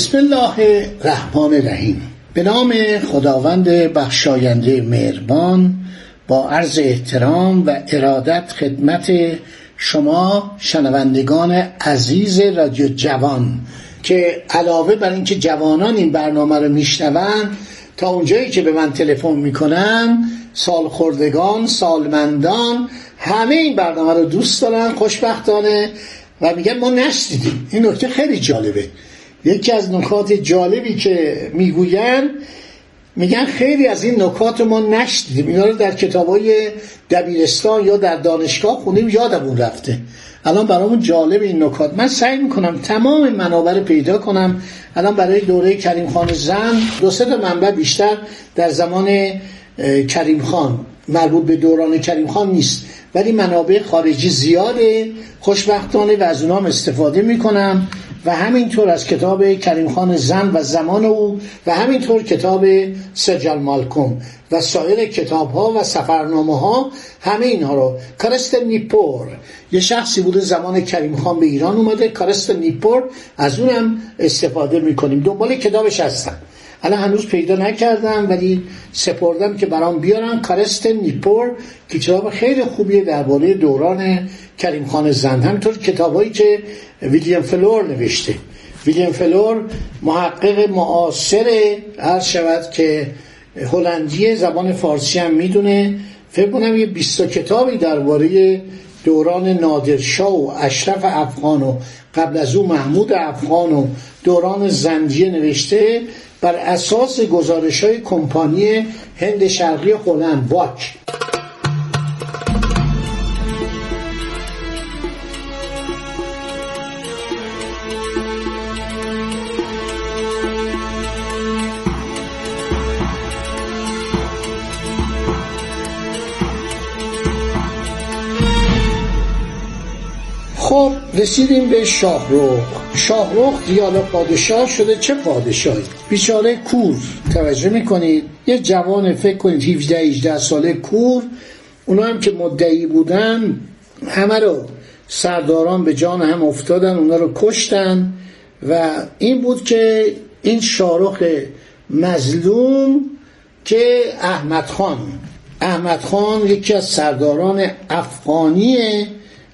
بسم الله الرحمن الرحیم. به نام خداوند بخشاینده مهربان با عرض احترام و ارادت خدمت شما شنوندگان عزیز رادیو جوان که علاوه بر اینکه جوانان این برنامه رو میشنوند تا اونجایی که به من تلفن می‌کنن سالخوردگان سالمندان همه این برنامه رو دوست دارن خوشبختانه و میگن ما نشدیدیم این نکته خیلی جالبه. یکی از نکات جالبی که می‌گوین میگن خیلی از این نکات ما نشدیدیم اینا رو در کتابای دبیرستان یا در دانشگاه خونیم یادمون رفته. الان برامون جالب این نکات. من سعی می‌کنم تمام منابع پیدا کنم. الان برای دوره کریم خان زن دو سه منبع بیشتر در زمان کریم خان. مربوط به دوران کریم خان نیست. ولی منابع خارجی زیاده خوشبختانه و از اونام استفاده می‌کنم. و همینطور از کتاب کریم خان زن و زمان او و همینطور کتاب سجل مالکوم و سایر کتاب ها و سفرنامه ها همه اینها رو. کارست نیپور یه شخصی بوده زمان کریم خان به ایران اومده. کارست نیپور از اونم استفاده می‌کنیم. دنبال کتابش هستم. الان هنوز پیدا نکردم ولی سپردم که برام بیارن کارستن نیبور که کتاب خیلی خوبیه درباره دوران کریم خان زند همینطور کتابایی که ویلیام فلور نوشته. ویلیام فلور محقق معاصر هر شود که هلندی زبان فارسی هم می‌دونه. فکر کنم یه 20 کتابی درباره دوران نادرشاه و اشرف افغان و قبل از او محمود افغان و دوران زندیه نوشته بر اساس گزارش های کمپانی هند شرقی هلند واک. رسیدیم به شاهروخ شاهروخ دیال پادشاه شده چه پادشاهی؟ بیچاره کور. توجه می‌کنید؟ یه جوان فکر کنید 17 18 ساله کور. اونا هم که مدعی بودن همه رو سرداران به جان هم افتادن اونا رو کشتن. و این بود که این شاروخ مظلوم که احمد خان. احمد خان یکی از سرداران افغانیه.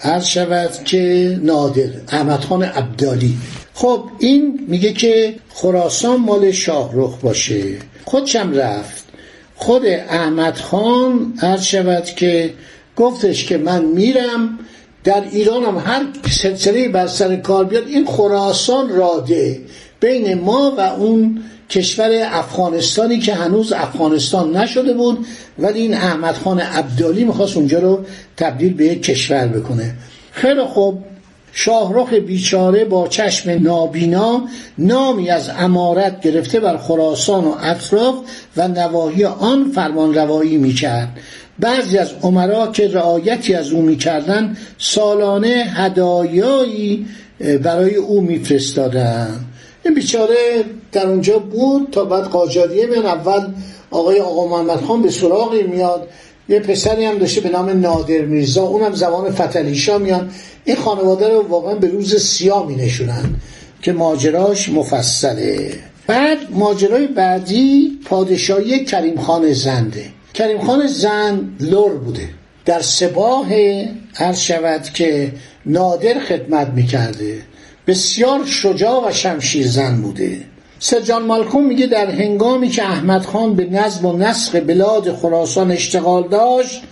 عرض شود که نادر احمد خان عبدالی خب این میگه که خراسان مال شاهرخ باشه. خودشم رفت. خود احمد خان عرض شود که گفتش که من میرم. در ایران هم هر سلسله بر سر کار بیاد این خراسان راده بین ما و اون کشور افغانستانی که هنوز افغانستان نشده بود ولی این احمد خان عبدالی می‌خواست اونجا رو تبدیل به یک کشور بکنه. خیلی خوب شاهرخ بیچاره با چشم نابینا نامی از امارت گرفته بر خراسان و اطراف و نواحی آن فرمان روایی می‌کرد. بعضی از عمرا که رعایتی از او می‌کردن سالانه هدایایی برای او میفرستادند. این بیچاره در اونجا بود تا بعد قاجاریه میان. اول آقای آقا محمد خان به سراغی میاد. یه پسری هم داشته به نام نادر میرزا. اونم زبان فتلیشا میان. این خانواده رو واقعا به روز سیاه می نشونن که ماجراش مفصله. بعد ماجرای بعدی پادشاهی کریم خان زنده. کریم خان زند لور بوده. در سباه هر شود که نادر خدمت می‌کرده. بسیار شجاع و شمشیر زن بوده سرجان مالکوم میگه در هنگامی که احمد خان به نظم و نسخ بلاد خراسان اشتغال داشت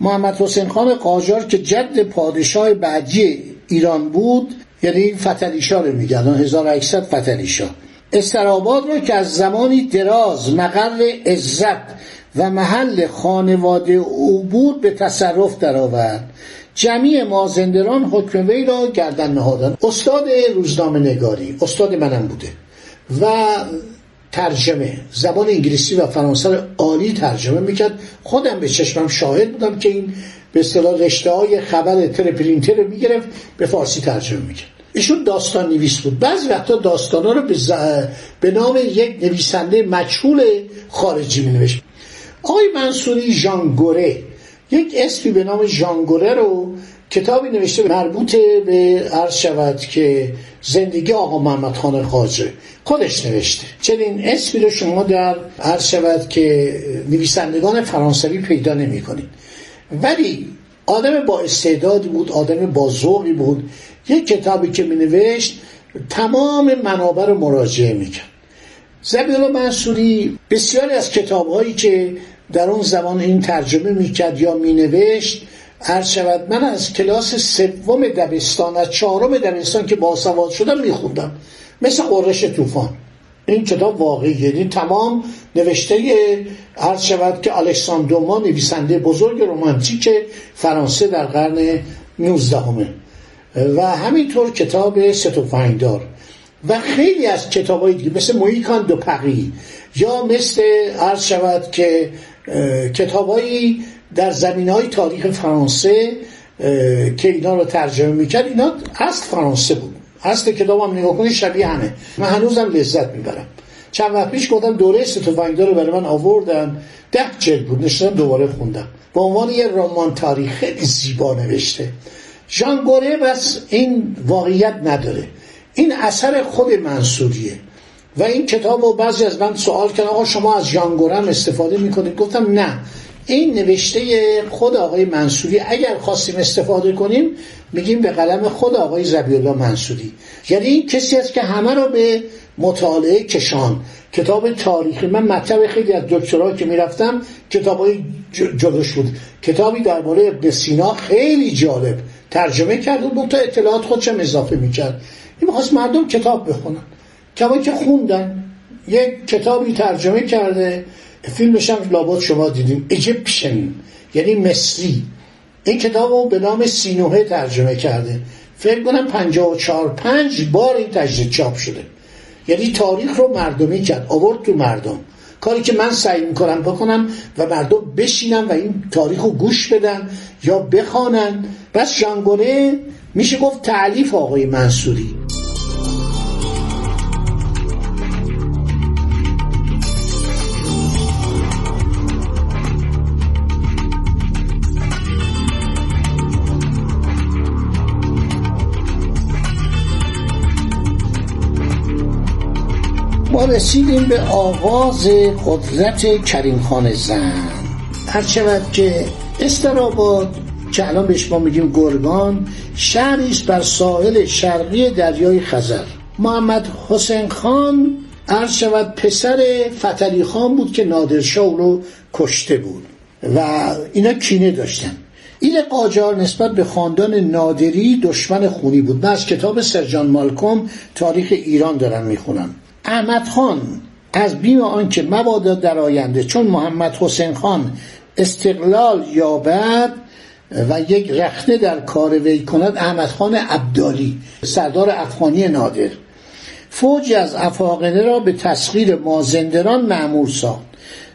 محمد حسین خان قاجار که جد پادشاه بعدی ایران بود یعنی فتلیشا رو میگن 1800 فتلیشا استراباد رو که از زمانی دراز مقر عزت و محل خانواده او بود به تصرف درآورد. جمعی مازندران حکم وی را گردن نهادن. استاد روزنامه نگاری استاد منم بوده. و ترجمه زبان انگلیسی و فرانسه رو عالی ترجمه می‌کرد. خودم به چشمم شاهد بودم که این به اصطلاح رشته های خبر ترپرینتر رو می‌گرفت به فارسی ترجمه می‌کرد. ایشون داستان نویس بود. بعضی وقتا داستانا رو به, ز... به نام یک نویسنده مجهول خارجی می نوشت آقای منصوری ژانگوره یک اسمی به نام ژانگوره رو کتابی نوشته مربوط به عرض شود که زندگی آقا محمد خان خاجه خودش نوشته. چنین اسمی رو شما در عرض شود که نویسندگان فرانسوی پیدا نمی کنید ولی آدم با استعدادی بود آدم با ذوقی بود. یک کتابی که می نوشت تمام منابع رو مراجعه می‌کرد. زبیلا منصوری بسیاری از کتاب هایی که در اون زمان این ترجمه می‌کرد یا مینوشت عرض شود من از کلاس سوم دبستان از چهارم دبستان که باسواد شدم میخوندم مثل قرش طوفان. این کتاب واقعی یعنی تمام نوشته عرض شود که الکساندوما نویسنده بزرگ رومانتیک فرانسه در قرن 19 همه و همینطور کتاب ستوفنگدار و خیلی از کتاب های دیگه مثل مویکان دو پقی یا مثل عرض شود که کتابایی در زمین های تاریخ فرانسه که اینا رو ترجمه می‌کرد. اینا اصل فرانسه بود. اصل کتاب هم نگاه کنی شبیه همه. من هنوزم لذت می‌برم. چند وقت پیش گفتم دوره ستوفنگدار رو برای من آوردن. ده جلد بود. نشدم دوباره خوندم. به عنوان یه رمان تاریخ خیلی زیبا نوشته. ژان گوره بس این واقعیت نداره. این اثر خود منصوریه. و این کتاب رو بعضی از من سوال کردن آقا شما از ژانگورم استفاده می‌کنید؟ گفتم نه. این نوشته خود آقای منصوری اگر خواستیم استفاده کنیم میگیم به قلم خود آقای زبیالله منصوری. یعنی این کسی است که همه رو به مطالعه کشان. کتاب تاریخی من مطلب خیلی از دکترا که می‌رفتم کتاب های جلوش بود. کتابی درباره ابن سینا خیلی جالب. ترجمه کرد و تا اطلاعات خودشم اضافه می‌کرد. این می‌خواست مردم کتاب بخونن. کمایی که خوندن یک کتابی ترجمه کرده فیلمش هم لابد شما دیدیم ایجپشن یعنی مصری. این کتاب رو به نام سینوهه ترجمه کرده. فکر کنم 54 پنج بار این تجدید چاپ شده. یعنی تاریخ رو مردمی کرد آورد تو مردم. کاری که من سعی می‌کنم بکنم و مردم بشینن و این تاریخ رو گوش بدن یا بخوانن. بس ژانگونه میشه گفت تعلیف آقای منصوری. رسیدیم به آغاز قدرت کریم خان زن. هر که استراباد که الان بهش ما میگیم گرگان شهری بر ساحل شرقی دریای خزر. محمد حسین خان عرض شود پسر فتلی خان بود که نادرشاه رو کشته بود و اینا کینه داشتن. این قاجار نسبت به خاندان نادری دشمن خونی بود. من از کتاب سرجان مالکوم تاریخ ایران دارم می‌خونم. احمد خان از بیم آنکه مبادا در آینده چون محمد حسین خان استقلال یابد و یک رخنه در کار وی کند احمد خان عبدالی سردار افغانی نادر. فوجی از افاقنه را به تسخیر مازندران معمور ساخت.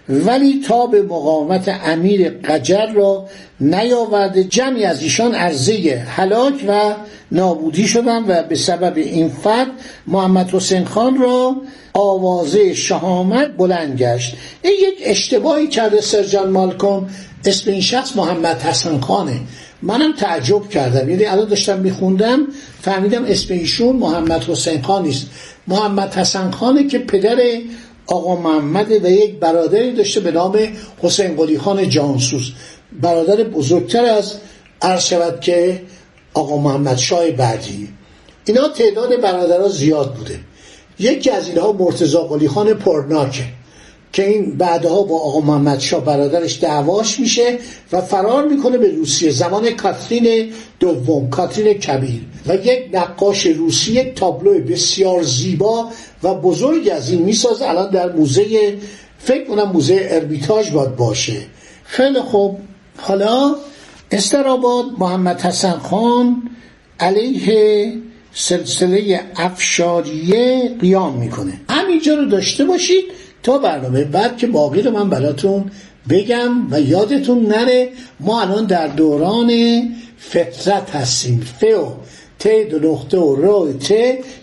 ولی تا به مقاومت امیر قجر را نیاورده جمعی از ایشان عرضه هلاک و نابودی شدند و به سبب این فد محمد حسین خان را آوازه شهامت بلند گشت. این یک اشتباهی کرده سرجان مالکوم اسم این شخص محمد حسن خانه. منم تعجب کردم. یعنی الان داشتم میخوندم فهمیدم اسم ایشون محمد حسین خان نیست. محمد حسن خانه که پدر آقا محمد و یک برادری داشته به نام حسین قلی خان جانسوس برادر بزرگتر از عرض شود که آقا محمد شاه بعدی. اینا تعداد برادرها زیاد بوده. یکی از اینها مرتزا قلی خان پرناکه. که این بعدها با آقا محمد شاه برادرش دعواش میشه و فرار می‌کنه به روسیه. زمان کاترین دوم کاترین کبیر. و یک نقاش روسی تابلو بسیار زیبا و بزرگ از این می‌سازه. الان در موزه فکر کنم موزه ارمیتاج باید باشه. خیلی خوب. حالا استراباد محمد حسن خان علیه سلسله افشاریه قیام می‌کنه. همینجا رو داشته باشید تا برنامه بعد که باقی رو من براتون بگم و یادتون نره ما الان در دوران فطرت هستیم. فو ت دو نقطه و رو ت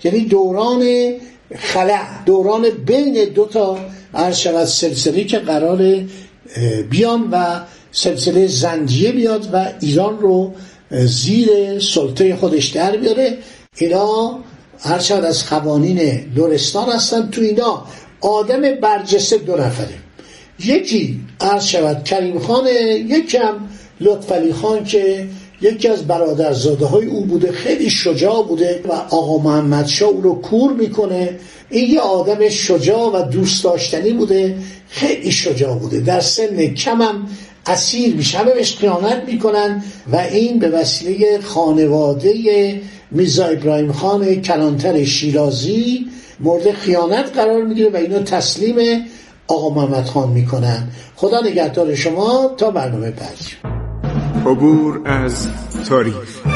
یعنی دوران خلع دوران بین دو تا عرض سلسله که قرار بیان و سلسله زنجیه بیاد و ایران رو زیر سلطه خودش در بیاره. اینا هر از قوانین لورستان هستن تو اینا. آدم برجسته دو نفره. یکی عرض شود کریم خانه یکم لطفعلی خان که یکی از برادرزاده های او بوده خیلی شجاع بوده و آقا محمد شاه او رو کور می‌کنه. این یه آدم شجاع و دوست داشتنی بوده خیلی شجاع بوده. در سن کمم اسیر میشه. همه بهش خیانت می‌کنن و این به وسیله خانواده میزا ابراهیم خان کلانتر شیرازی مورد خیانت قرار می‌گیره و اینو تسلیم آقا محمد خان می‌کنن. خدا نگهدار شما. تا برنامه بعد عبور از تاریخ.